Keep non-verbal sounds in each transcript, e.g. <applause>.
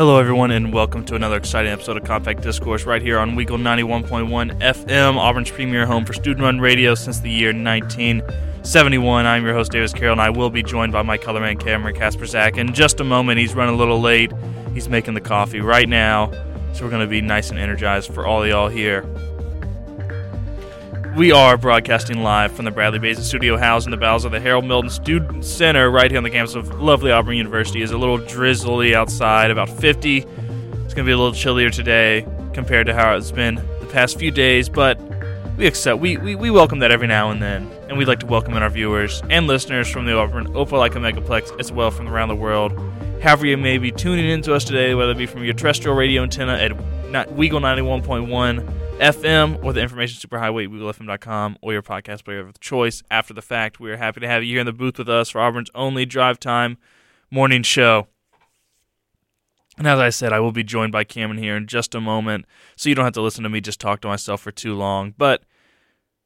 Hello, everyone, and welcome to another exciting episode of Compact Discourse right here on Weagle 91.1 FM, Auburn's premier home for student run radio since the year 1971. I'm your host, Davis Carroll, and I will be joined by my colorman, Cameron Casper Zach. In just a moment, he's running a little late. He's making the coffee right now, so we're going to be nice and energized for all y'all here. We are broadcasting live from the Bradley Basin Studio House in the bowels of the Harold Melton Student Center right here on the campus of lovely Auburn University. It's a little drizzly outside, about 50. It's going to be a little chillier today compared to how it's been the past few days, but we accept, we, we, we welcome that every now and then. And we'd like to welcome in our viewers and listeners from the Auburn Opelika Megaplex as well from around the world. However, you may be tuning in to us today, whether it be from your terrestrial radio antenna at Weagle 91.1 FM or the information superhighway at WeagleFM.com or your podcast player of choice after the fact. We are happy to have you here in the booth with us for Auburn's only drive time morning show. And as I said, I will be joined by Cameron here in just a moment, so you don't have to listen to me just talk to myself for too long. But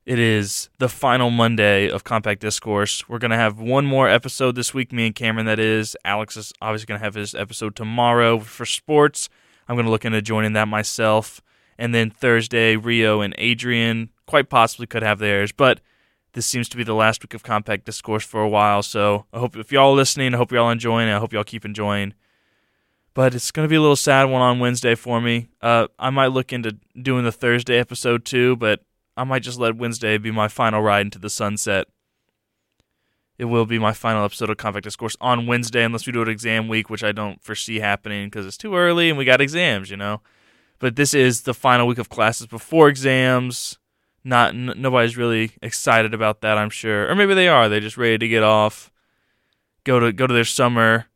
it is the final Monday of Compact Discourse. We're going to have one more episode this week, me and Cameron, that is. Alex is obviously going to have his episode tomorrow for sports. I'm going to look into joining that myself and then Thursday Rio and Adrian quite possibly could have theirs, but this seems to be the last week of Compact Discourse for a while. So I hope if y'all are listening, I hope y'all enjoying. I hope y'all keep enjoying. But it's gonna be a little sad one on Wednesday for me. Uh, I might look into doing the Thursday episode too, but I might just let Wednesday be my final ride into the sunset. It will be my final episode of Compact Discourse on Wednesday, unless we do it exam week, which I don't foresee happening because it's too early and we got exams, you know but this is the final week of classes before exams. Not n- nobody's really excited about that, I'm sure, or maybe they are. They're just ready to get off, go to go to their summer,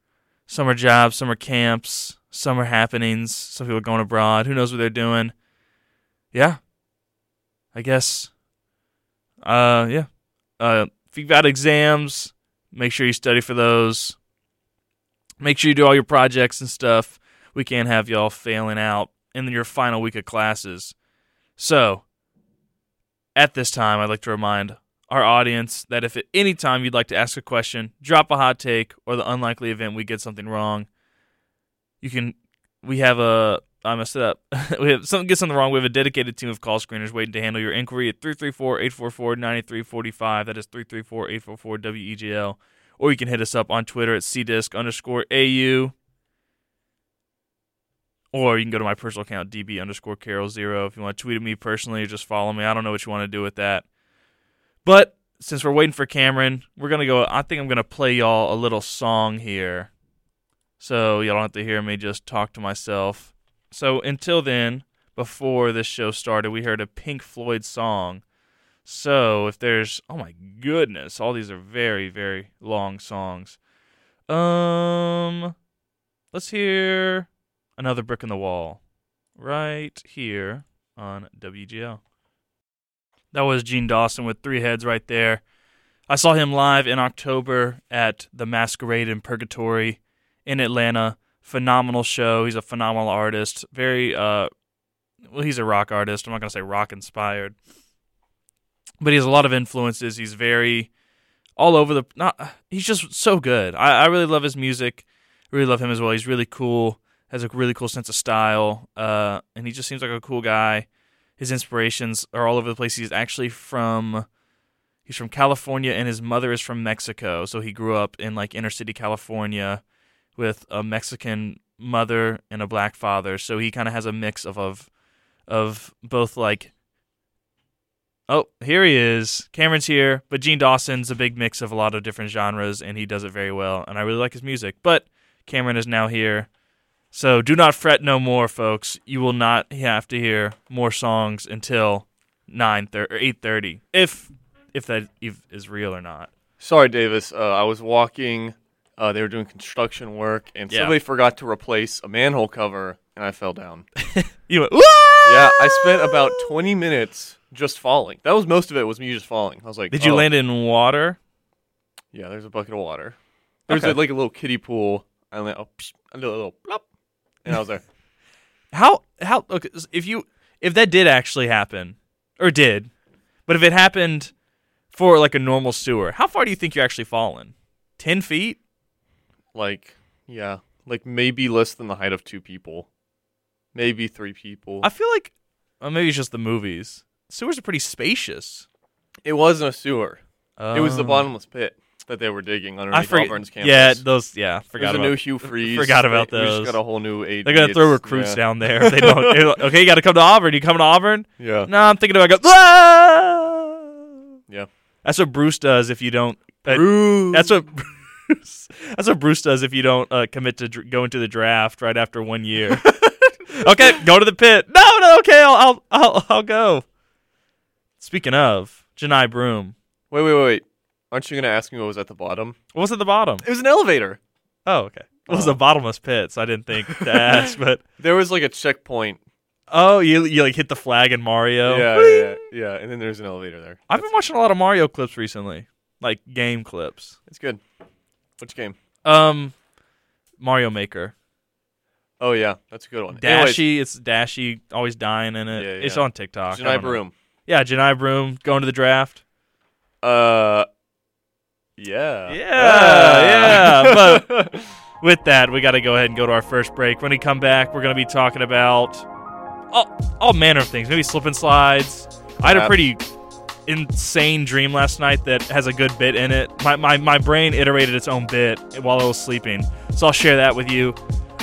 summer jobs, summer camps, summer happenings. Some people are going abroad. Who knows what they're doing? Yeah, I guess. Uh, yeah. Uh, if you've got exams, make sure you study for those. Make sure you do all your projects and stuff. We can't have y'all failing out in your final week of classes. So, at this time, I'd like to remind our audience that if at any time you'd like to ask a question, drop a hot take, or the unlikely event we get something wrong, you can. We have a. I messed it up. <laughs> we have something get something wrong. We have a dedicated team of call screeners waiting to handle your inquiry at 334-844-9345. That is 334-844-WEGL. Or you can hit us up on Twitter at cdisc underscore AU. Or you can go to my personal account, db underscore carol zero. If you want to tweet at me personally or just follow me, I don't know what you want to do with that. But since we're waiting for Cameron, we're gonna go. I think I'm gonna play y'all a little song here, so y'all don't have to hear me just talk to myself. So until then, before this show started, we heard a Pink Floyd song. So if there's, oh my goodness, all these are very very long songs. Um, let's hear another brick in the wall right here on WGL. That was Jean Dawson with three heads right there. I saw him live in October at the Masquerade in Purgatory in Atlanta. Phenomenal show. He's a phenomenal artist. Very uh well he's a rock artist. I'm not going to say rock inspired. But he has a lot of influences. He's very all over the not he's just so good. I, I really love his music. Really love him as well. He's really cool has a really cool sense of style, uh, and he just seems like a cool guy. His inspirations are all over the place. He's actually from he's from California, and his mother is from Mexico. So he grew up in like inner city California with a Mexican mother and a black father. So he kind of has a mix of of of both like. Oh, here he is. Cameron's here, but Jean Dawson's a big mix of a lot of different genres, and he does it very well. And I really like his music. But Cameron is now here so do not fret no more, folks. You will not have to hear more songs until nine thirty or eight thirty, if if that is real or not. Sorry, Davis. Uh, I was walking. Uh, they were doing construction work, and yeah. somebody forgot to replace a manhole cover, and I fell down. <laughs> you went, Yeah, I spent about twenty minutes just falling. That was most of it. Was me just falling. I was like, Did you oh. land in water? Yeah, there's a bucket of water. There's okay. a, like a little kiddie pool. I went, oh, psh, a little, little plop, and I was there. how how look if you if that did actually happen or did, but if it happened for like a normal sewer, how far do you think you're actually falling? Ten feet? Like yeah, like maybe less than the height of two people, maybe three people. I feel like well, maybe it's just the movies. Sewers are pretty spacious. it wasn't a sewer. it was the Um, bottomless pit that they were digging underneath I forget. Auburn's campus. Yeah, those. Yeah, forgot There's a about. new Hugh Freeze. forgot about They- We those. just got a whole new AD. They're gonna throw recruits yeah. down there. They don't. like, <laughs> okay, you got to come to Auburn. You coming to Auburn? Yeah. No, I'm thinking about go. Ah! Yeah. That's what Bruce does if you don't. uh, Bruce. That's what. Bruce, <laughs> that's what Bruce does if you don't uh, commit to dr- going to the draft right after one year. <laughs> okay, go to the pit. No, no, okay, I'll, I'll, I'll, I'll go. Speaking of Johni Broome, Wait, wait, wait. Aren't you gonna ask me what was at the bottom? what was at the bottom? It was an elevator. Oh, okay. It was a bottomless pit, so I didn't think to <laughs> ask. But There was like a checkpoint. oh, you you like hit the flag in Mario. Yeah, yeah, yeah. And then there's an elevator there. I've been watching a lot of Mario clips recently, like game clips. It's good. Which game? Um, Mario Maker. Oh yeah, that's a good one. Anyways, Dashie, it's Dashie, always dying in it. Yeah, yeah. It's on TikTok. Johni. Broome. Yeah, Johni Broome going to the draft. Uh, yeah, Yeah, yeah, but- <laughs> With that, we got to go ahead and go to our first break. When we come back, we're going to be talking about all, all manner of things. Maybe slip and slides. I had a pretty insane dream last night that has a good bit in it. My, my, my brain iterated its own bit while I was sleeping. So I'll share that with you.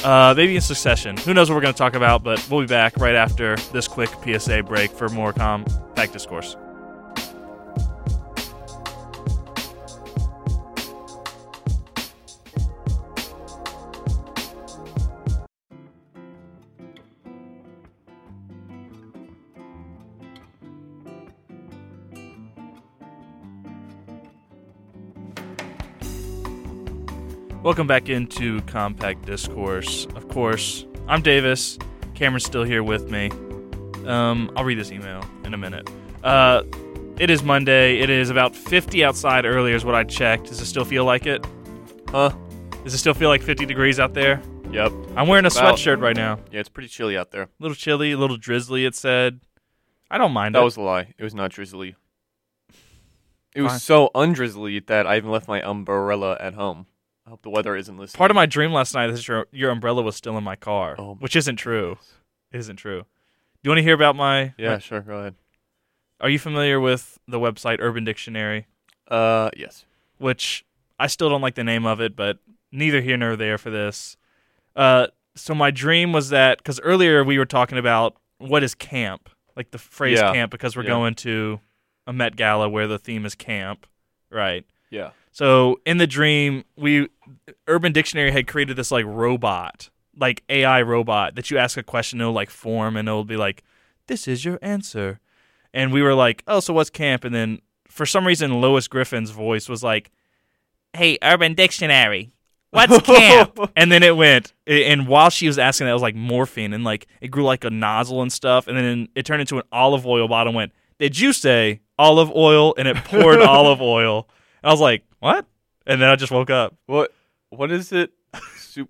Uh, maybe in succession. Who knows what we're going to talk about, but we'll be back right after this quick PSA break for more compact discourse. Welcome back into Compact Discourse. Of course, I'm Davis. Cameron's still here with me. Um, I'll read this email in a minute. Uh, it is Monday. It is about 50 outside earlier, is what I checked. Does it still feel like it? Huh? Does it still feel like 50 degrees out there? Yep. I'm wearing a About. sweatshirt right now. Yeah, it's pretty chilly out there. A little chilly, a little drizzly, it said. I don't mind That it. was a lie. It was not drizzly. It was Fine. so undrizzly that I even left my umbrella at home. I hope the weather isn't listening. Part of my dream last night is your, your umbrella was still in my car, Oh my which isn't true. It isn't true. Do you want to hear about my? Yeah, my- sure. Go ahead. are you familiar with the website Urban Dictionary? Uh, yes. which I still don't like the name of it, but neither here nor there for this. Uh, so my dream was that because earlier we were talking about what is camp, like the phrase Yeah. camp, because we're Yeah. going to a Met Gala where the theme is camp, right? Yeah. So in the dream, we Urban Dictionary had created this like robot, like AI robot that you ask a question, it'll like form and it'll be like, "This is your answer," and we were like, "Oh, so what's camp?" And then for some reason, Lois Griffin's voice was like, "Hey, Urban Dictionary." What's <laughs> camp? and then it went, and while she was asking that, it was like morphine, and like it grew like a nozzle and stuff, and then it turned into an olive oil bottle. and Went, did you say olive oil? And it poured <laughs> olive oil. I was like, what? And then I just woke up. What? What is it? Soup.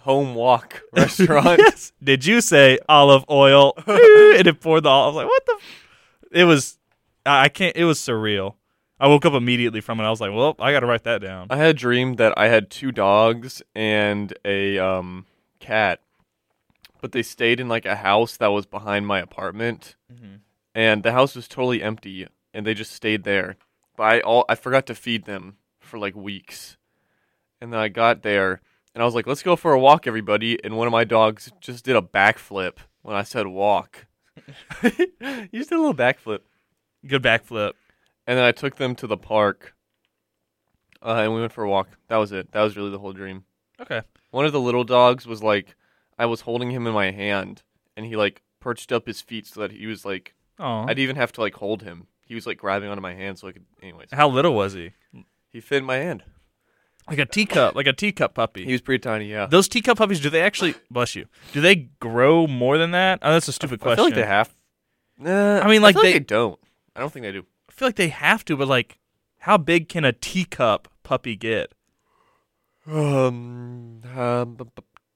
Home walk <laughs> restaurant. yes. Did you say olive oil? <laughs> <laughs> and it poured the olive. I was like, what the? F-? It was, I can't, it was surreal. I woke up immediately from it. I was like, well, I got to write that down. I had a dream that I had two dogs and a um cat, but they stayed in like a house that was behind my apartment, Mhm. and the house was totally empty, and they just stayed there. But I all I forgot to feed them for like weeks, and then I got there, and I was like, "Let's go for a walk, everybody!" And one of my dogs just did a backflip when I said walk. <laughs> he just did a little backflip. Good backflip. And then I took them to the park, uh, and we went for a walk. That was it. That was really the whole dream. Okay. One of the little dogs was like, I was holding him in my hand, and he like perched up his feet so that he was like, Oh. I'd even have to like hold him. He was like grabbing onto my hand so I could. Anyways, How little was he? he fit in my hand. Like a teacup, like a teacup puppy. He was pretty tiny. Yeah. Those teacup puppies, do they actually, bless you, do they grow more than that? Oh, that's a stupid question. I question. feel like they have. Nah, I mean, like, feel they- don't. I don't think they do. I feel like they have to, but like, how big can a teacup puppy get? Um, um,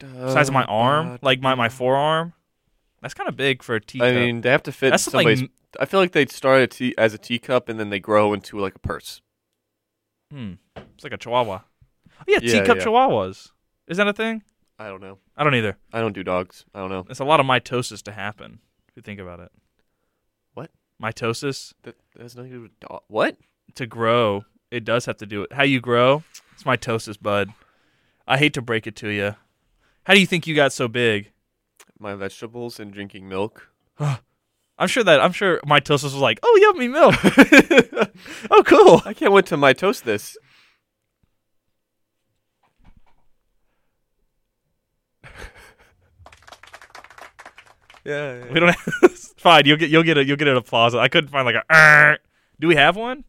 Size of my arm, like my, my forearm. That's kind of big for a teacup. I mean, they have to fit that's like somebody's. m- I feel like they'd start a tea, as a teacup and then they grow into like a purse. hmm, it's like a chihuahua. Oh, yeah, Yeah, teacup yeah. chihuahuas. Is that a thing? I don't know. I don't either. I don't do dogs. I don't know. It's a lot of mitosis to happen if you think about it. What? Mitosis That, that has nothing to do with dog. What? to grow, it does have to do it. How you grow, it's mitosis, bud. I hate to break it to you. How do you think you got so big? My vegetables and drinking milk. <gasps> <gasps> I'm sure that I'm sure mitosis was like, oh yummy milk. <laughs> oh cool. I can't wait to mitose this. <laughs> yeah, We don't. Have, <laughs> fine. You'll get you'll get a you'll get an applause. I couldn't find like a. "Arr." Do we have one?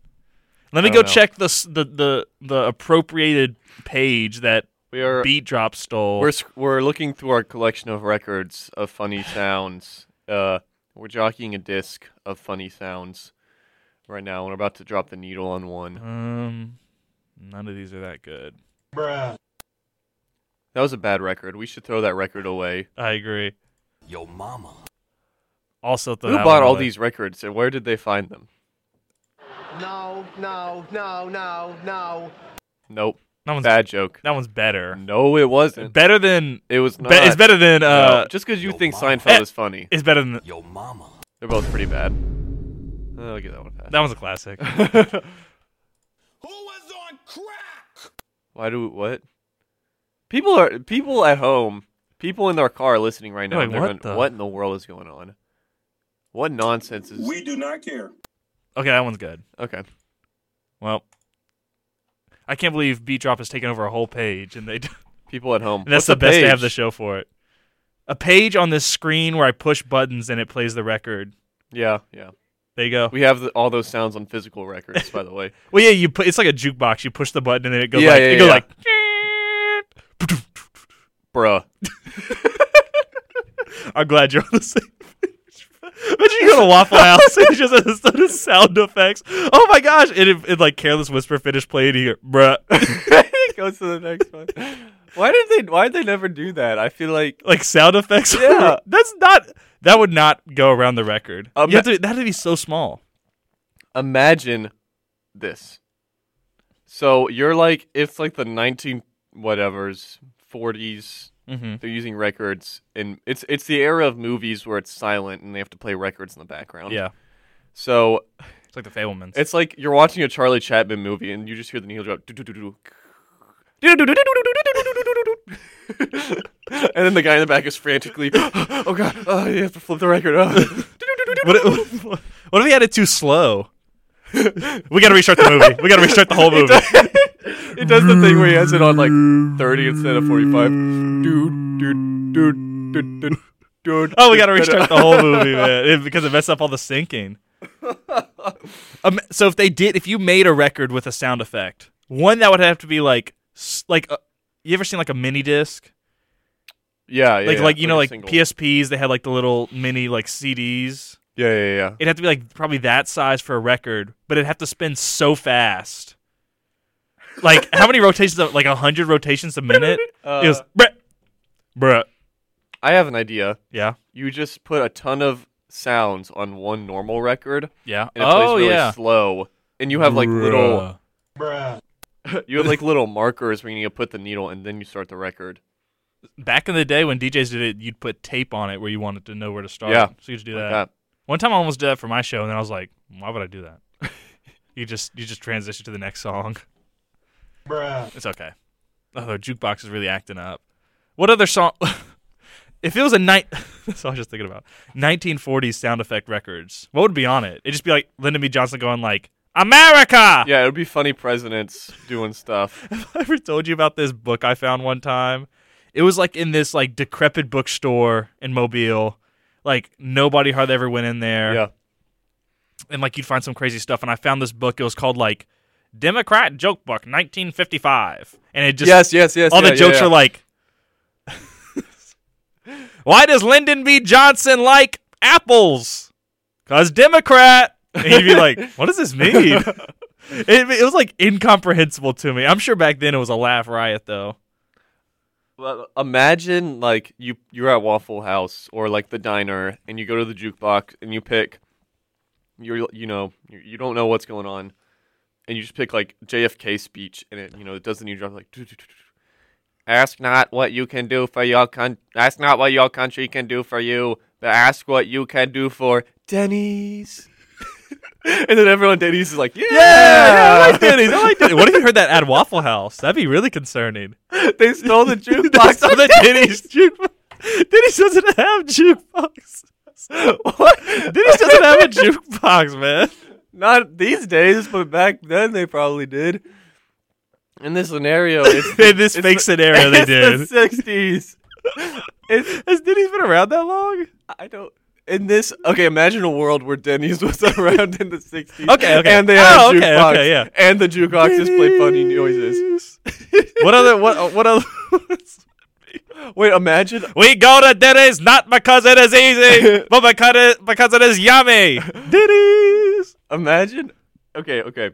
Let me go know. check the the the the appropriated page that we are. Beat Drop stole. We're we're looking through our collection of records of funny sounds. Uh, we're jockeying a disc of funny sounds right now. We're about to drop the needle on one. um, none of these are that good. That was a bad record. We should throw that record away. I agree. Yo mama. Also, throw Who that bought all away. these records and where did they find them? No, no, no, no, no. Nope. That one's Bad joke. that one's better. No, it wasn't. Better than. It was not. Be, it's better than. No, Uh, just because you Yo, think Mama. Seinfeld Eh. is funny, it's better than. Yo mama. they're both pretty bad. I'll give that one a pass. That one's a classic. <laughs> Who was on crack? Why do what? People are people at home. People in their car listening right now. Like, they're what going, the- what in the world is going on? What nonsense is? We do not care. Okay, that one's good. okay. Well, I can't believe Beat Drop has taken over a whole page, and they. <laughs> People at home. And that's What's the best they have the show for it. A page on this screen where I push buttons and it plays the record. Yeah, yeah. There you go. We have the, all those sounds on physical records, by the way. <laughs> Well, yeah, you put it's like a jukebox. You push the button and then it goes Yeah, like yeah, it goes like. Bruh. <laughs> I'm glad you're on the same page. Imagine you go to Waffle <laughs> House and just have this- those sound effects. Oh my gosh! And it, it like careless whisper finish playing. here, bruh. <laughs> it goes to the next one. Why did they? Why did they never do that? I feel like like sound effects. Yeah. <laughs> that's not. That would not go around the record. Um, to. that'd be so small. imagine this. So you're like it's like the 19 whatever's 40s. Mm-hmm. They're using records, and it's it's the era of movies where it's silent and they have to play records in the background. Yeah, So it's like the Fabelmans. it's like you're watching a Charlie Chaplin movie and you just hear the needle drop. And then the guy in the back is frantically, oh god, oh, you have to flip the record. Oh. What if, what if he had it too slow? we got to restart the movie. We got to restart the whole movie. It does the thing where he has it on like 30 instead of 45. Dude, dude, dude, dude, dude, dude. Oh, we got to restart the whole <laughs> movie, man, it- because it messed up all the syncing. Um, so if they did, if you made a record with a sound effect, one that would have to be like, like, uh, you ever seen like a mini disc? Yeah, yeah. like, yeah, like you know, like single. PSPs, they had like the little mini like CDs. Yeah, yeah, yeah. It'd have to be like probably that size for a record, but it'd have to spin so fast. Like how many rotations? Of, like hundred rotations a minute. <laughs> Uh, it was bruh, bruh. I have an idea. Yeah, You just put a ton of sounds on one normal record, yeah. and it oh plays really yeah. slow. And you have like little, Bruh. <laughs> you have like little markers where you need to put the needle, and then you start the record. Back in the day when DJs did it, you'd put tape on it where you wanted to know where to start. Yeah, so you just do Like that. that. One time I almost did that for my show, and then I was like, why would I do that? <laughs> you just you just transition to the next song. Bruh. It's okay. Oh, the jukebox is really acting up. What other song? <laughs> if it was a night, <laughs> that's what I was just thinking about. 1940s sound effect records. What would be on it? It'd just be like Lyndon B. Johnson going like America. Yeah, it would be funny presidents doing stuff. <laughs> Have I ever told you about this book I found one time? It was like in this like decrepit bookstore in Mobile. Like nobody hardly ever went in there. Yeah. and like you'd find some crazy stuff. And I found this book. It was called like Democrat Joke Book 1955, and it just yes, yes, yes. all yeah, the jokes yeah, are like, <laughs> "Why does Lyndon B. Johnson like apples? Cause Democrat." And you'd be like, "What does this mean?" <laughs> it, it was like incomprehensible to me. I'm sure back then it was a laugh riot, though. Well, imagine like you you're at Waffle House or like the diner, and you go to the jukebox and you pick. You're you know you don't know what's going on, and you just pick like JFK speech, and it you know it doesn't even drop like. Ask not what you can do for your con- ask not what your country can do for you, but ask what you can do for Denny's. <laughs> and then everyone Denny's is like, yeah, Yeah, I like Denny's. I like <laughs> Denny's. What if you heard that at Waffle House? That'd be really concerning. <laughs> they stole the jukebox. On the Denny's jukebox. Denny's doesn't have jukebox. what? Denny's doesn't have a jukebox, man. Not these days, but back then they probably did. In this scenario, it's <laughs> In this fake scenario, they <laughs> did. the sixties. It's <laughs> Has Denny's been around that long? I don't. In this, okay, imagine a world where Denny's was around in the '60s. Okay, okay. And they had Oh, okay, jukebox. okay, yeah. And the jukebox just play funny noises. What other? What? What other? Wait, imagine. we go to Denny's not because it is easy, but because it because it is yummy. Denny's. Imagine. Okay, okay.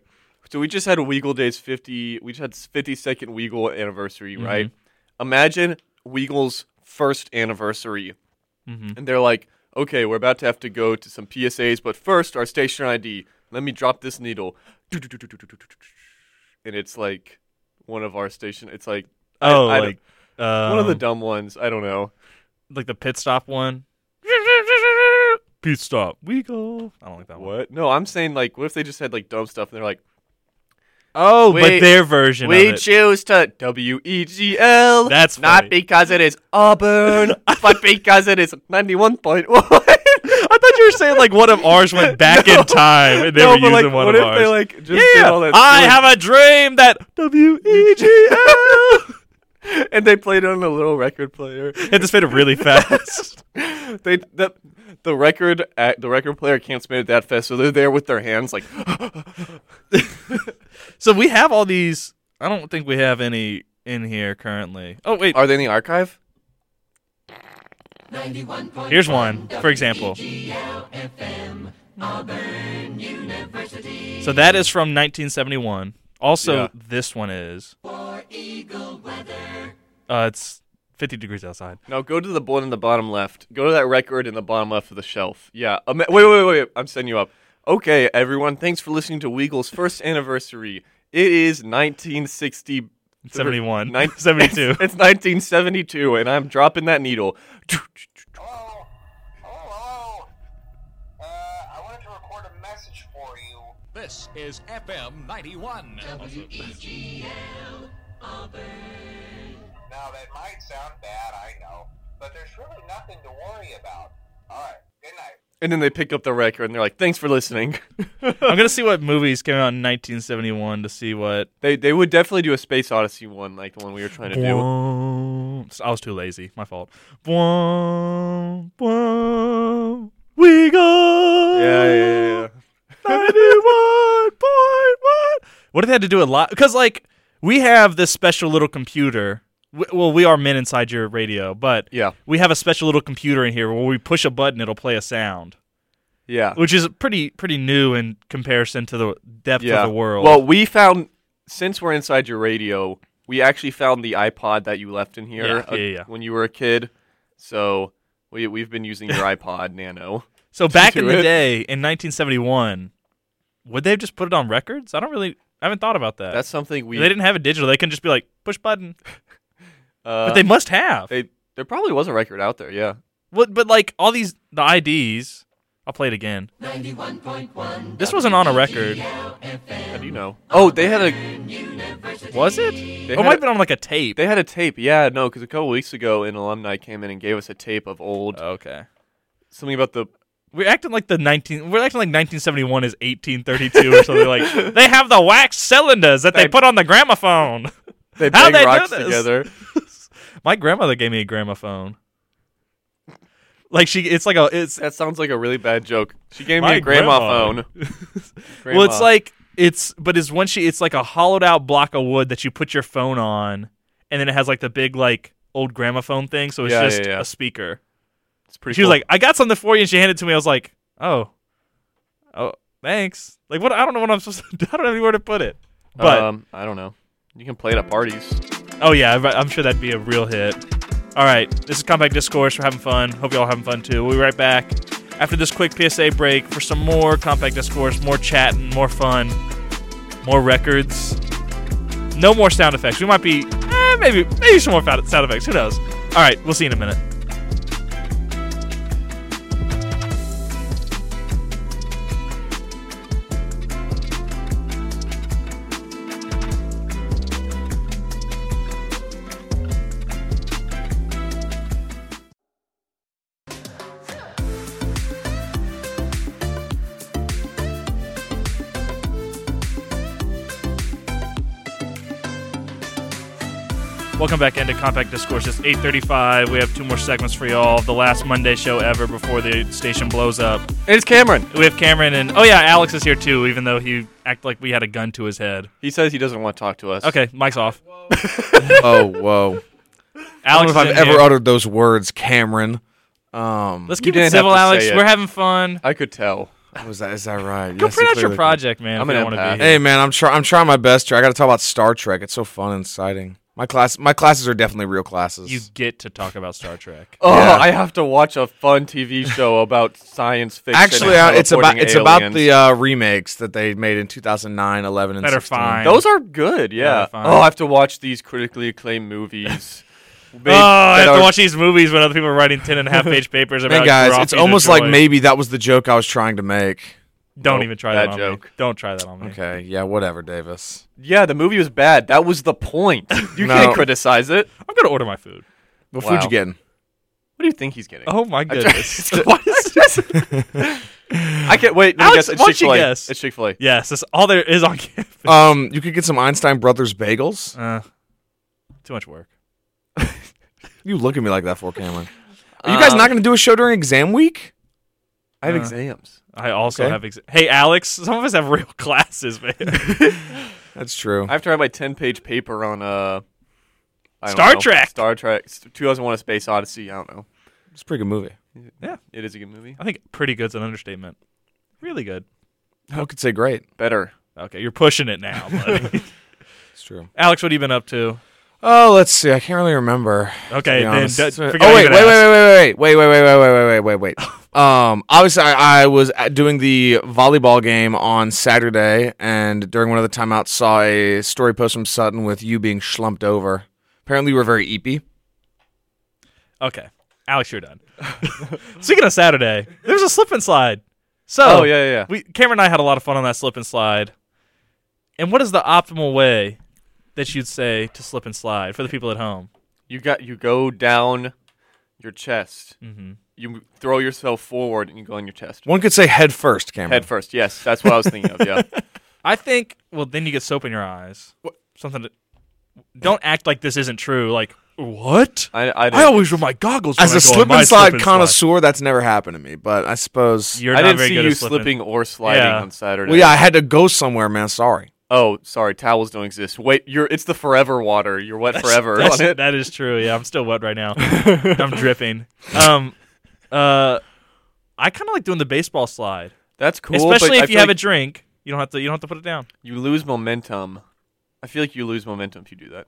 So we just had a Weagle Days 50. We just had 50 second Weagle anniversary, Mm-hmm. right? Imagine Weagle's first anniversary, Mm-hmm. and they're like, "Okay, we're about to have to go to some PSAs, but first our station ID. Let me drop this needle." And it's like one of our station. It's like I- Oh, I don't- like um, one of the dumb ones. I don't know. like the pit stop one. Pit stop. We go. I don't like that one. What? No, I'm saying like, what if they just had like dumb stuff and they're like, Oh, We- but their version We of it. choose to W E G L. That's not because it is Auburn, <laughs> but because it is ninety-one point one. <laughs> I thought you were saying like one of ours went back <laughs> in time and they no, were using like, one what of if ours. they like just yeah, did all that? I have a dream that W E G L. <laughs> and they played it on a little record player. Had to spin it really fast. <laughs> they the the record the record player can't spin it that fast, so they're there with their hands like. <laughs> so we have all these. I don't think we have any in here currently. Oh wait, Are they in the archive? here's one for example. So that is from 1971. Also, Yeah. this one is. for eagle Uh, it's 50 degrees outside. Now go to the one in the bottom left. Go to that record in the bottom left of the shelf. Yeah. Ima- wait, wait, wait, wait. I'm setting you up. Okay, everyone. Thanks for listening to Weagle's first anniversary. It is 1960. 71. Nine- <laughs> 72. <laughs> It's, it's 1972, and I'm dropping that needle. This is FM 91. Now, that might sound bad, I know, but there's really nothing to worry about. Alright, good night. And then they pick up the record, and they're like, "Thanks for listening." I'm gonna see what <laughs> movies came out in 1971 to see what. they they would definitely do a Space Odyssey one, like the one we were trying to do. I was too lazy. My fault. Bwom, bwom, we go. Yeah, yeah, yeah. Ninety-one point one. What if they had to do a lot? Because like we have this special little computer. Well, we are men inside your radio, but Yeah, we have a special little computer in here where we push a button, it'll play a sound, yeah, which is pretty pretty new in comparison to the depth yeah. of the world. Well, we found since we're inside your radio, we actually found the iPod that you left in here Yeah, yeah, yeah. when you were a kid. So we we've been using your <laughs> iPod Nano. so <laughs> back in the it. day in 1971, would they have just put it on records? I don't really, I haven't thought about that. That's something we. they didn't have it digital. They can just be like push button, uh, <laughs> <laughs> but they must have. they there probably was a record out there. Yeah. What? But like all these the IDs. I'll play it again. 91.1 This wasn't on a record, How do you know? Oh, they had a was it? They It had might a- have been on like a tape. they had a tape. Yeah, no, because a couple weeks ago, an alumni came in and gave us a tape of old okay. something about the We're acting like the 19. We're acting like 1971 is 1832 or something. like <laughs> they have the wax cylinders that they, They- put on the gramophone. they bang they do rocks this? together. <laughs> My grandmother gave me a gramophone. Like she, it's like a, it's That sounds like a really bad joke. She gave me a grandma grandma. <laughs> well, it's like it's, but it's when she, it's like a hollowed out block of wood that you put your phone on, and then it has like the big like old gramophone thing, so it's Yeah, just yeah, yeah. a speaker. It's pretty. She was like, "I got something for you," and she handed it to me. I was like, "Oh, oh, thanks." Like, what? I don't know what I'm supposed to. <laughs> do. I don't have anywhere to put it. But um, I don't know. You can play it at parties. oh yeah, I'm sure that'd be a real hit. All right, this is Compact Discourse. We're having fun. Hope y'all having fun too. We'll be right back after this quick PSA break for some more Compact Discourse, more chatting, more fun, more records. No more sound effects. We might be Eh, maybe maybe some more sound effects. Who knows? All right, we'll see you in a minute. Welcome back into Compact Discourse. It's 8:35. We have two more segments for y'all. The last Monday show ever before the station blows up. It's Cameron. We have Cameron and oh yeah, Alex is here too. Even though he acted like we had a gun to his head. He says he doesn't want to talk to us. Okay, mic's off. <laughs> oh, whoa. I Alex, don't know if I've ever here. uttered those words, Cameron. Um, Let's You keep it didn't have civil, to Alex. say it. We're having fun. I could tell. was that is that right? Go Yes, print out your clearly project, man. I'm if an you don't want to empath. be Hey man, I'm trying. I'm trying my best here. I got to talk about Star Trek. It's so fun and exciting. My class, my classes are definitely real classes. You get to talk about Star Trek. Oh, Yeah. I have to watch a fun TV show about science fiction. Actually, and uh, it's about teleporting it's about the uh, remakes that they made in 2009, 11, and That are 16. fine. Those are good. Yeah, Yeah. they're oh, I have to watch these critically acclaimed movies. <laughs> oh, I that have to watch these movies when other people are writing 10 and a half page papers about Man, guys, it's almost like maybe that was the joke I was trying to make. Don't Nope, even try that bad on joke. me. Don't try that on me. Okay, yeah, whatever, Davis. Yeah, the movie was bad. That was the point. <laughs> You No. can't criticize it. I'm going to order my food. What Wow. food you getting? What do you think he's getting? Oh my I goodness. <laughs> What is <laughs> this? I can't wait. Let me Alex, guess. It's why don't Chick you Fil A. guess? It's Chick Fil A. yes, that's all there is on campus. Um, you could get some Einstein Brothers bagels. Uh, too much work. You look at me like that for Cameron. Are you guys not going to do a show during exam week? I have Uh, exams. I also Okay. have. Ex- hey, Alex, some of us have real classes, man. That's true. I have to write my ten-page paper on uh. I don't Star know. Trek. Star Trek. 2001: A Space Odyssey. I don't know. It's a pretty good movie. Yeah, it is a good movie. I think pretty good's an understatement. Really good. I could say great. Better. Okay, you're pushing it now, buddy. It's true. Alex, what have you been up to? Oh, let's see. I can't really remember. Okay, then d- oh forget wait, wait, wait, wait, wait, wait, wait, wait, wait, wait, wait, wait, wait, wait. Um, obviously, I, I was doing the volleyball game on Saturday, and during one of the timeouts, saw a story post from Sutton with you being schlumped over. Apparently, you were very eepy. Okay, Alex, you're done. <laughs> Speaking of Saturday, there was a slip and slide. So, Oh, yeah, yeah, yeah. We Cameron and I had a lot of fun on that slip and slide. And what is the optimal way that you'd say to slip and slide for the people at home? You got you go down your chest. Mm-hmm. You throw yourself forward and you go on your chest. One could say head first, Cameron. Head first. Yes, that's what I was thinking of. Yeah. <laughs> I think. Well, then you get soap in your eyes. Something. To, don't act like this isn't true. Like what? I I, I always wear my goggles. As when a I go slip and slide slip and connoisseur, that's never happened to me. But I suppose. You're I didn't very see good you slipping. slipping or sliding Yeah. on Saturday. well, yeah, I had to go somewhere, man. Sorry. Oh, sorry. Towels don't exist. Wait, you're it's the forever water. You're wet forever That's- on it. That is true. Yeah, I'm still wet right now. <laughs> I'm dripping. Um, uh, I kind of like doing the baseball slide, That's cool. especially but I if you feel have like a drink. You don't have to. You don't have to put it down. you lose momentum. I feel like you lose momentum if you do that.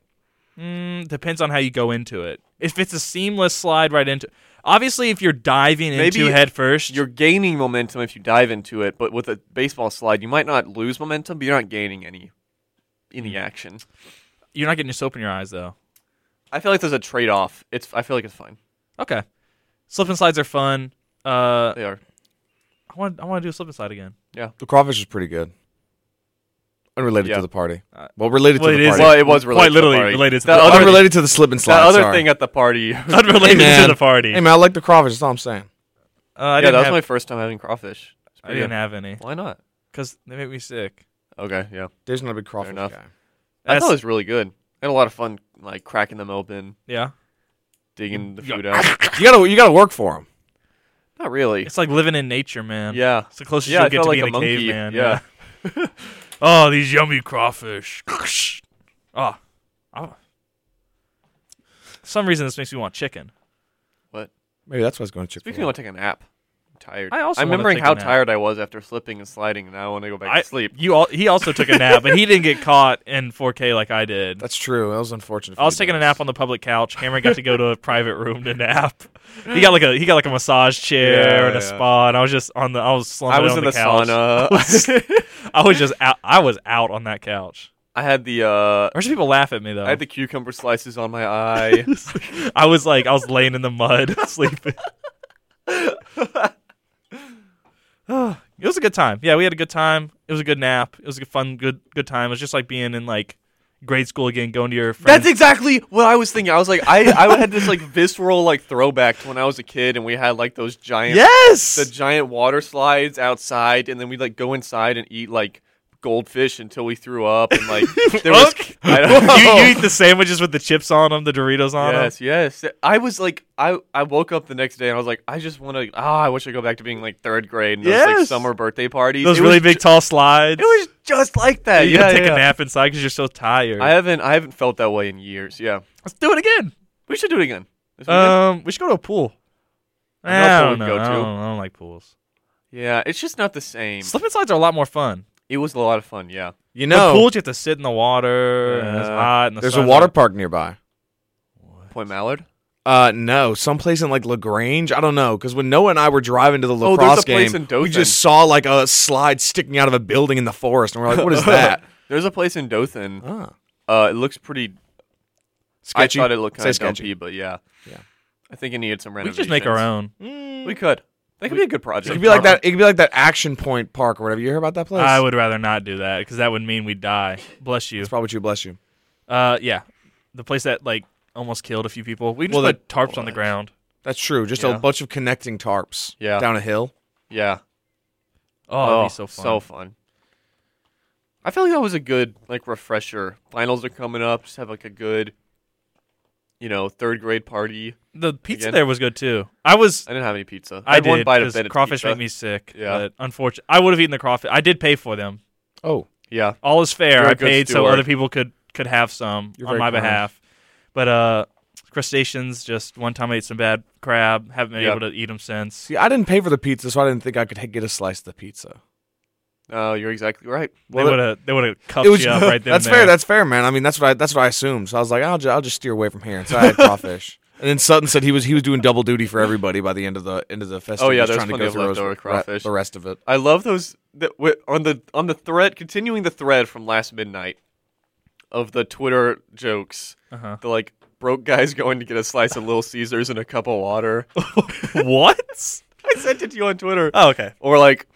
Mm, depends on how you go into it. If it's a seamless slide right into, obviously, if you're diving Maybe into head first, You're gaining momentum if you dive into it, but with a baseball slide, you might not lose momentum, but you're not gaining any any action. you're not getting your soap in your eyes though. I feel like there's a trade off. It's I feel like it's fine. Okay, slip and slides are fun. Uh, They are. I want I want to do a slip and slide again. Yeah. The crawfish is pretty good. Unrelated Yeah. to the party. Uh, Well, related well, to it the is- party. Well, it was related Quite to the literally party. related to That the other, Unrelated to the slip and slide. that other sorry. thing at the party. yeah, <laughs> Unrelated man. to the party. Hey man, I like the crawfish. That's all I'm saying. Uh, I that didn't was have, my first time having crawfish. It's I pretty didn't good. have any Why not? because they make me sick. Okay, yeah. Dave's not a big crawfish enough. guy. I That's- thought it was really good. I had a lot of fun, like cracking them open, Yeah, digging the food <laughs> out. You gotta you gotta work for them. Not really. it's like living in nature, man. Yeah. it's the closest Yeah, you'll I get to like being a a, monkey. caveman. Yeah. yeah. <laughs> oh, these yummy crawfish. <laughs> oh, oh. some reason this makes me want chicken. What? Maybe that's why I was going to Chick Speaking of, I want to take a nap. I'm tired. I also I'm remembering take a how nap. tired I was after slipping and sliding, and I want to go back I to sleep. You all, he also took a nap, but he didn't get caught in 4K like I did. That's true. That was unfortunate. for I was you taking a nap on the public couch. Cameron got to go to a private room to nap. He got like a he got like a massage chair Yeah, and a yeah. spa, and I was just on the I was slumping I was on in the, the couch. sauna. <laughs> I was, I was just out. I was out on that couch. I had the uh, Or should people laugh at me though? I had the cucumber slices on my eye. <laughs> I was like, I was laying in the mud, <laughs> sleeping. It was a good time. Yeah, we had a good time. It was a good nap. It was a fun, good, good time. It was just like being in like grade school again, going to your friends. That's exactly what I was thinking. I was like, I, I had this like <laughs> visceral like throwback to when I was a kid, and we had like those giant yes. the giant water slides outside, and then we'd like go inside and eat like goldfish until we threw up, and like <laughs> there was I don't you, you eat the sandwiches with the chips on them, the Doritos on them. Yes, yes. I was like, I I woke up the next day and I was like, I just want to. Ah, I wish I go back to being like third grade and those like summer birthday parties. Those It really big, ju- tall slides. It was just like that. you yeah, gotta take yeah. a nap inside because you're so tired. I haven't I haven't felt that way in years. Yeah, Let's do it again. we should do it again. Um, we should go to a pool. I pool don't we'd know. go I to. don't, I don't like pools. yeah, it's just not the same. Slip and slides are a lot more fun. It was a lot of fun. Yeah. You know, The know, pools, you have to sit in the water. and it's Yeah. hot. And the there's a sun's water out. park nearby. Point Mallard. Uh, no, someplace in like Lagrange. I don't know, because when Noah and I were driving to the Oh, there's lacrosse a place game, in we Dothan. just saw like a slide sticking out of a building in the forest, and we're like, "What is <laughs> that?" There's a place in Dothan. ah, Uh, it looks pretty. sketchy. I thought it looked Say kind of sketchy. dumpy, but yeah. Yeah. I think it needed some We renovations. just make our own. We could. That could be a good project. It could be like that. It could be like that Action Point Park or whatever. You hear about that place? I would rather not do that because that would mean we'd die. Bless you. It's probably true. Bless you. Uh, yeah, the place that like almost killed a few people. We just Well, put that- tarps on the ground. That's true. Just Yeah. a bunch of connecting tarps. Yeah. Down a hill. Yeah. Oh, that'd be so fun. So fun. I feel like that was a good like refresher. Finals are coming up. Just have like a good, you know, third grade party. the pizza Again? there was good too. I was. I didn't have any pizza. I, had did one bite of because Bennett's crawfish pizza. make me sick. Yeah. but unfortunately, I would have eaten the crawfish. I did pay for them. Oh, Yeah. All is fair. You're a I good paid so other people could could have some You're on my kind. behalf. But uh, crustaceans. Just one time I ate some bad crab. Haven't been Yeah. able to eat them since. see, I didn't pay for the pizza, so I didn't think I could get a slice of the pizza. Oh, you're exactly right. They would have they would have cuffed was you up right there. that's and fair. there. That's fair, man. I mean, that's what I that's what I assumed. So I was like, I'll, ju- I'll just steer away from here. And so I had crawfish. <laughs> And then Sutton said he was he was doing double duty for everybody by the end of the end of the festival. Oh, yeah, Just there's trying to plenty go of through leftover re- crawfish. the rest of it. I love those that wi- on the on the thread. Continuing the thread from last midnight of the Twitter jokes. Uh-huh. The like broke guys going to get a slice of Little Caesars and a cup of water. <laughs> what? <laughs> I sent it to you on Twitter. Oh, okay. Or like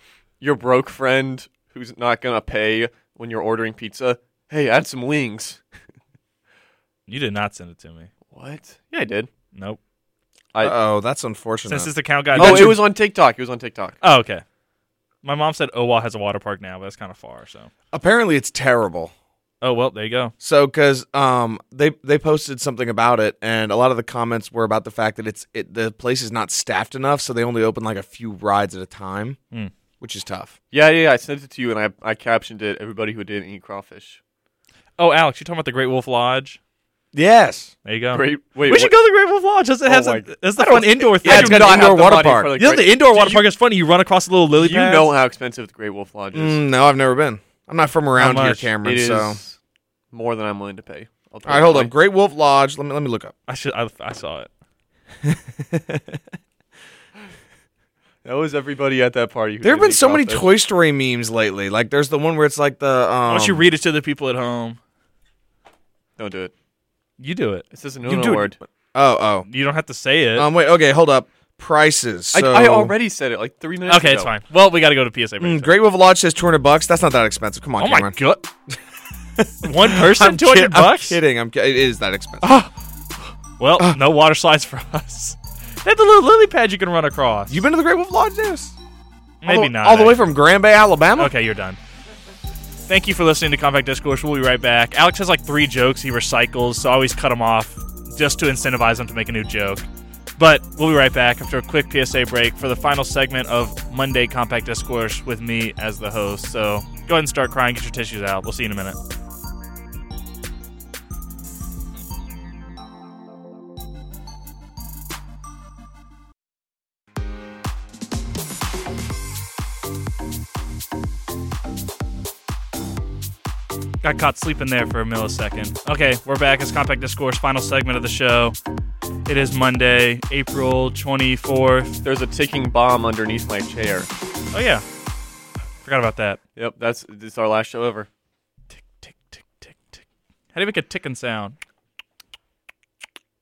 your broke friend who's not gonna pay when you're ordering pizza. Hey, add some wings. <laughs> You did not send it to me. What? Yeah, I did. Nope. I Oh, that's unfortunate. Since this account got oh, it was on TikTok. It was on TikTok. Oh, okay. My mom said Owa has a water park now, but that's kind of far. So. Apparently, it's terrible. Oh well, there you go. So, because um, they they posted something about it, and a lot of the comments were about the fact that it's it, the place is not staffed enough, so they only open like a few rides at a time, Hmm. Which is tough. Yeah, yeah, yeah. I sent it to you and I I captioned it. Everybody who didn't eat crawfish. Oh, Alex, you talking about the Great Wolf Lodge? Yes, There you go. Great. Wait, we should go to the Great Wolf Lodge. That's, it Oh has my a, God. that's the fun indoor thing. Yeah, it's do got an indoor water park. the you know the indoor Do water you- park is funny. You run across the little lily Do you pads. know how expensive the Great Wolf Lodge is? Mm, no, I've never been. I'm not from around here. Cameron. It is so, more than I'm willing to pay. All right, hold why. up. Great Wolf Lodge. Let me let me look up. I should. I, I saw it. <laughs> That was everybody at that party. Who There have been so many crawfish. Toy Story memes lately. Like, there's the one where it's like the. Um, Why don't you read it to the people at home? Don't do it. You do it. It says a You no it. word. Oh, oh. You don't have to say it. Um, wait. Okay, hold up. Prices. I, So, I already said it like three minutes okay, ago. it's fine. Well, we got to go to PSA. break. Mm, Great Wolf Lodge says 200 bucks. That's not that expensive. Come on, Oh my god. <laughs> One <laughs> person, I'm two hundred kid- I'm bucks. kidding. I'm. ki- It is that expensive. Well, Uh. no water slides for us. They have the little lily pad you can run across. You been to the Great Wolf Lodge, Dennis? Maybe all the, not. All the way from Grand Bay, Alabama. Okay, you're done. Thank you for listening to Compact Discourse. We'll be right back. Alex has like three jokes he recycles, so I always cut him off just to incentivize him to make a new joke. But we'll be right back after a quick PSA break for the final segment of Monday Compact Discourse with me as the host. So go ahead and start crying. Get your tissues out. We'll see you in a minute. Got caught sleeping there for a millisecond. Okay, we're back. It's Compact Discourse, final segment of the show. It is Monday, April 24th. There's a ticking bomb underneath my chair. Oh, yeah. Forgot about that. Yep, that's it's our last show ever. Tick, tick, tick, tick. Tick. How do you make a ticking sound?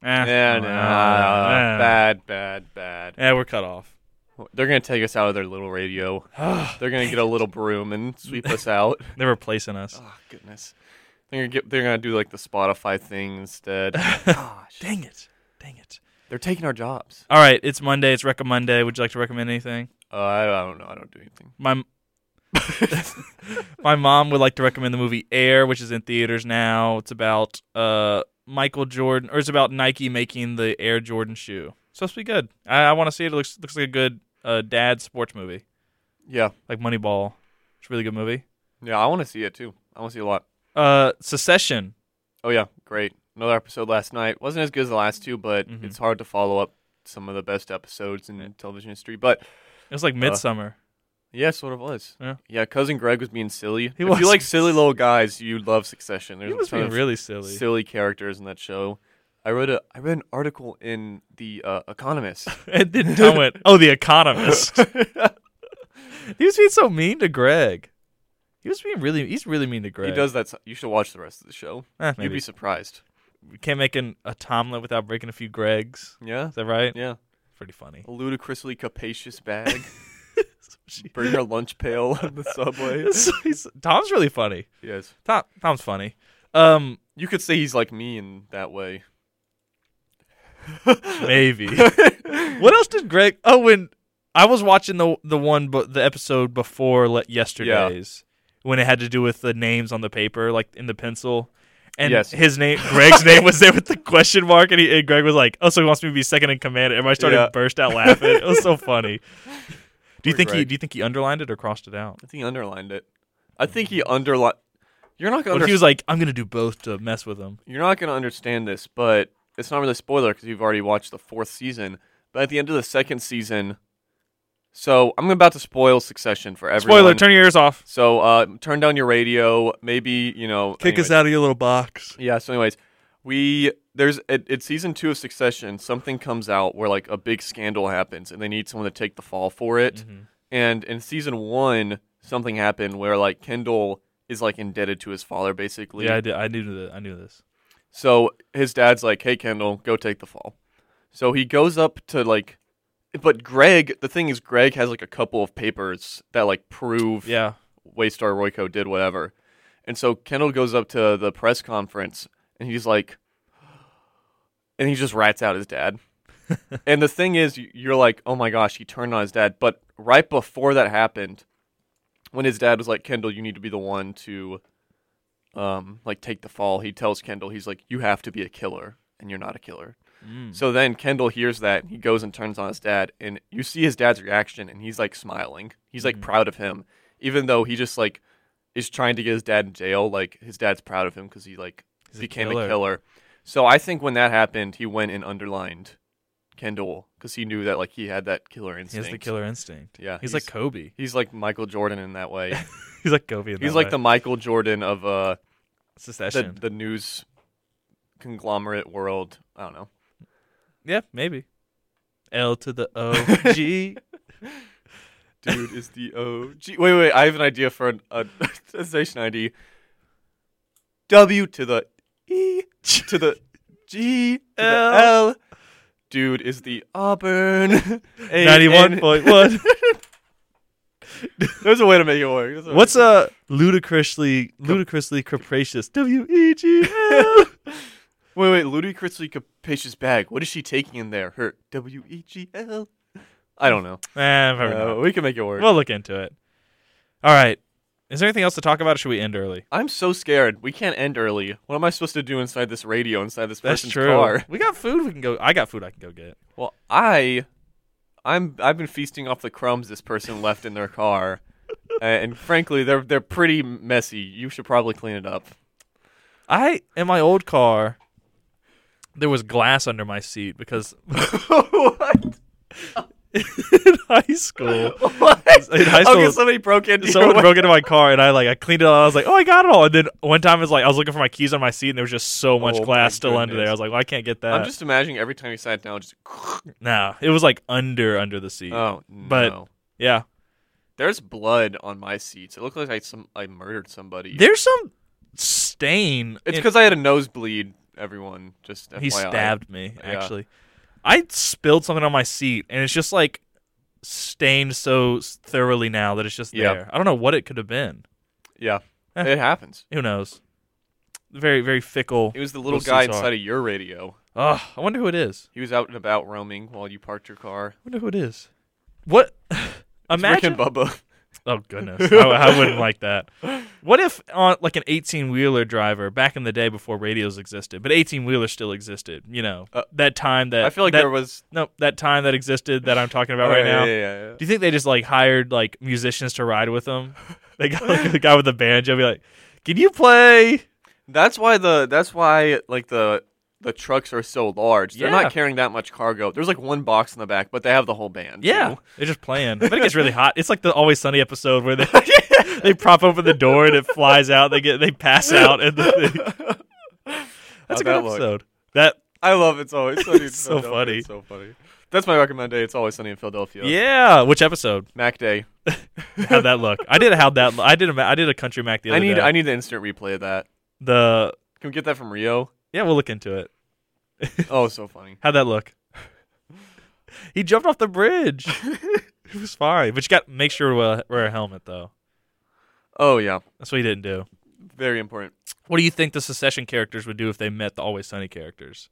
Eh, Yeah, oh, no, eh. bad, bad, bad. Yeah, we're cut off. They're gonna take us out of their little radio. <sighs> They're gonna get a little broom and sweep us out. <laughs> They're replacing us. Oh goodness. They're gonna get. They're gonna do like the Spotify thing instead. <laughs> Gosh, Dang it. Dang it. they're taking our jobs. All right, it's Monday. It's Recom Monday. Would you like to recommend anything? Uh, I, I don't know. I don't do anything. My <laughs> my mom would like to recommend the movie Air, which is in theaters now. It's about uh Michael Jordan, or it's about Nike making the Air Jordan shoe. It's supposed to be good. I, I want to see it. It looks looks like a good uh, dad sports movie, Yeah, like Moneyball. It's a really good movie. yeah. I want to see it too. I want to see a lot. Uh, Succession. Oh yeah, great. Another episode last night wasn't as good as the last two, but Mhm. it's hard to follow up some of the best episodes in television history. But It was like Midsummer. yeah, sort of was. Yeah. yeah. Cousin Greg was being silly. He if was. you like silly little guys, you love Succession. There's he a was ton being of really silly. silly characters in that show. I read a I read an article in the uh, Economist. and then Tom went, "Oh, The Economist." <laughs> he was being so mean to Greg. He was being really. He's really mean to Greg. he does that. so- You should watch the rest of the show. Eh, You'd maybe. be surprised. We can't make an, a Tomelette without breaking a few Gregs. Yeah, Is that right? yeah. Pretty funny. A ludicrously capacious bag. <laughs> Bring your lunch pail on the <laughs> subway. He's- Tom's really funny. yes, Tom, Tom's funny. Um, you could say he's like me in that way. Maybe. <laughs> what else did Greg? Oh, when I was watching the the one, but the episode before le- yesterday's, when it had to do with the names on the paper, like in the pencil. And Yes. his name, Greg's name <laughs> was there with the question mark, and, he, and Greg was like, "Oh, so he wants me to be second in command." And everybody started Yeah. burst out laughing. It was so <laughs> funny. Do you Poor think he? Greg. Do you think he underlined it or crossed it out? I think he underlined it. I think he underlined. You're not gonna. What if he was like, "I'm gonna do both to mess with him"? You're not gonna understand this, but it's not really a spoiler because you've already watched the fourth season. But at the end of the second season, so I'm about to spoil Succession for everyone. Spoiler: Turn your ears off. So uh, turn down your radio. Maybe you know. Kick anyways. us out of your little box. Yeah. So, anyways, we there's it, it's season two of Succession. Something comes out where like a big scandal happens, and they need someone to take the fall for it. Mm-hmm. And in season one, something happened where like Kendall is like indebted to his father, basically. Yeah, I did. I knew that. I knew this. So his dad's like, "Hey, Kendall, go take the fall." So he goes up to like, but Greg. The thing is, Greg has like a couple of papers that like prove Yeah. Waystar Royco did whatever. And so Kendall goes up to the press conference and he's like, <gasps> and he just rats out his dad. <laughs> and the thing is, you're like, oh my gosh, he turned on his dad. But right before that happened, when his dad was like, Kendall, you need to be the one to, um, like take the fall. He tells Kendall, he's like, you have to be a killer, and you're not a killer. So then Kendall hears that, he goes and turns on his dad, and you see his dad's reaction, and he's like smiling. He's like proud of him, even though he just like is trying to get his dad in jail. Like his dad's proud of him because he like He's a became killer. a killer. So I think when that happened, he went and underlined Kendall because he knew that like he had that killer instinct. He has the killer instinct. Yeah, He's, like Kobe. he's like Michael Jordan in that way. <laughs> He's like Kobe. In he's like way. the Michael Jordan of uh the, Succession. the news conglomerate world. I don't know. yeah, maybe. L to the O G. <laughs> dude is the OG. Wait, wait, I have an idea for an, a, <laughs> station ID. W to the E to the G to the L. Dude is the Auburn. <laughs> A- Ninety-one point one. <laughs> There's a way to make it work. A- What's a ludicrously, ludicrously capricious? W E G L. <laughs> Wait, wait, ludicrously capacious bag. What is she taking in there? Her W E G L. I don't know. Eh, Uh, we can make it work. We'll look into it. All right. Is there anything else to talk about, or should we end early? I'm so scared. We can't end early. What am I supposed to do inside this radio, inside this That's person's true. car? We got food. We can go. I got food. I can go get. Well, I, I'm I've been feasting off the crumbs this person left in their car, <laughs> uh, and frankly, they're they're pretty messy. You should probably clean it up. I in my old car, there was glass under my seat because <laughs> what? <laughs> in high school, <laughs> What? In high school- okay, somebody broke into someone broke into my car and I like I cleaned it. all. I was like, oh, I got it all. And then one time it was like I was looking for my keys on my seat and there was just so much Oh glass still under there. I was like, well, I can't get that. I'm just imagining every time you sat down, just <laughs> nah, it was like under under the seat. oh But- yeah, There's blood on my seats. It looked like I some I murdered somebody. there's some stain. It's in- because I had a nosebleed. Everyone, just he stabbed me. Yeah. I spilled something on my seat, and it's just like stained so thoroughly now that it's just Yeah. there. I don't know what it could have been. Yeah, Eh. it happens. Who knows? Very, very fickle. It was the little guy seats are. inside of your radio. Ugh, I wonder who it is. He was out and about roaming while you parked your car. I wonder who it is. What? <sighs> Imagine. Bubba. <laughs> Oh goodness, I, I wouldn't like that. What if on like an eighteen wheeler driver back in the day before radios existed, but eighteen wheelers still existed? You know Uh, that time that I feel like that, there was. no that time that existed that I'm talking about Oh, right yeah, now. Yeah, yeah, yeah. Do you think they just like hired like musicians to ride with them? They got like the guy with the banjo, be like, "Can you play?" That's why the that's why like the the trucks are so large. They're Yeah. not carrying that much cargo. There's like one box in the back, but they have the whole band. Yeah, too. they're just playing. But it gets really hot. It's like the Always Sunny episode where they <laughs> <laughs> they prop open the door and it flies out. They get they pass out and the thing. <laughs> That's a good that look? episode. That I love it's always sunny. in It's so Philadelphia. funny. It's so funny. That's my recommendation. It's always sunny in Philadelphia. yeah. Which episode? Mac Day. How'd that look? I did a how'd that. I did a I did a country Mac the other I need day. I need the instant replay of that. the Can we get that from Rio? Yeah. We'll look into it. <laughs> Oh, so funny. How'd that look? <laughs> he jumped off the bridge. <laughs> it was fine, but you got to make sure to wear- wear a helmet though. Oh yeah, That's what he didn't do. very important. What do you think the Succession characters would do if they met the Always Sunny characters?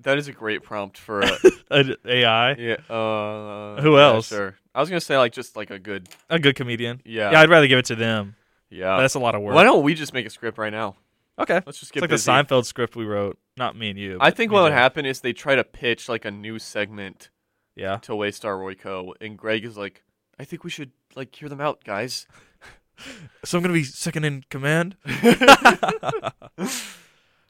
That is a great prompt for a An AI, yeah. Uh, Who yeah, else? Sure. I was gonna say like just like a good a good comedian. yeah Yeah, I'd rather give it to them. yeah. But that's a lot of work. Why don't we just make a script right now? Okay, Let's just it's get like busy. the Seinfeld script we wrote. Not me and you. I think what would happen is they try to pitch like a new segment Yeah. to Waystar Royco, and Greg is like, I think we should like hear them out, guys. <laughs> So I'm gonna be second in command. <laughs> <laughs>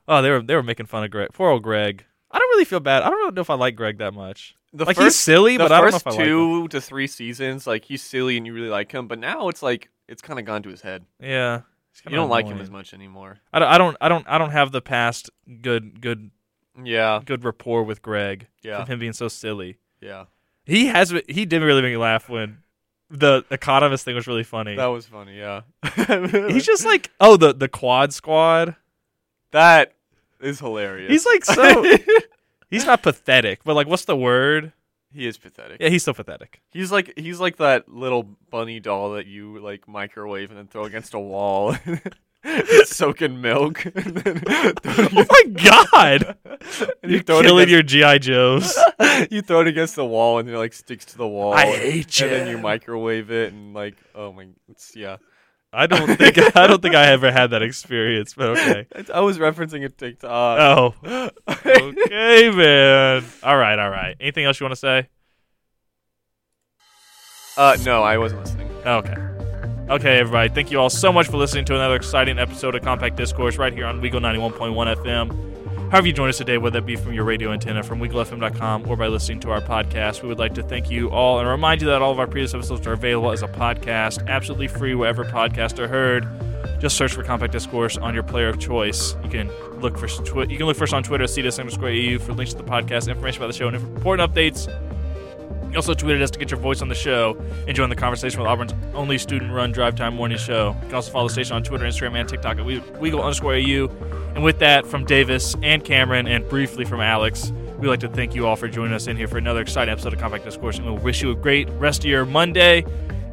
oh, they were they were making fun of Greg. Poor old Greg. I don't really feel bad. I don't really know if I like Greg that much. The like first, he's silly, but I don't know first if I like him. two to three seasons, like he's silly and you really like him, but now it's like it's kind of gone to his head. Yeah. He's You don't like him as much anymore. I don't, I don't. I don't. I don't have the past good, good, Yeah, good rapport with Greg. Yeah. From him being so silly. yeah, He has. He did really make me laugh when the economist thing was really funny. that was funny. Yeah, <laughs> He's just like, <laughs> oh, the the quad squad. that is hilarious. He's like so. <laughs> he's not pathetic, but like, what's the word? He is pathetic. Yeah, he's so pathetic. He's like he's like that little bunny doll that you like microwave and then throw against a wall. <laughs> Soak in milk. <laughs> and then <laughs> Oh my god! And You're you throw it killing against- your GI Joes. you throw it against the wall and it like sticks to the wall. I hate And then you. you microwave it and like oh my it's yeah. I don't think <laughs> I don't think I ever had that experience, but okay. <laughs> I was referencing a TikTok. Oh, <laughs> okay, man. All right, all right. Anything else you want to say? Uh no, I wasn't listening. Okay. Okay, everybody. Thank you all so much for listening to another exciting episode of Compact Discourse right here on Weagle 91.1 FM. However you join us today, whether that be from your radio antenna, from WeagleFM.com, or by listening to our podcast, we would like to thank you all and remind you that all of our previous episodes are available as a podcast, absolutely free wherever podcasts are heard. Just search for Compact Discourse on your player of choice. You can look for twi- you can look for us on Twitter, CDS underscore EU, for links to the podcast, information about the show, and important updates. You also tweeted us to get your voice on the show and join the conversation with Auburn's only student-run drive time morning show. You can also follow the station on Twitter, Instagram, and TikTok at We- Weagle underscore AU. And with that, from Davis and Cameron, and briefly from Alex, we'd like to thank you all for joining us in here for another exciting episode of Compact Discourse, and we'll wish you a great rest of your Monday.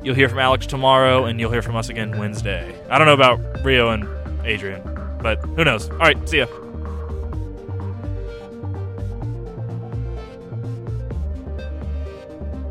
You'll hear from Alex tomorrow, and you'll hear from us again Wednesday. I don't know about Rio and Adrian, but who knows? All right, see ya.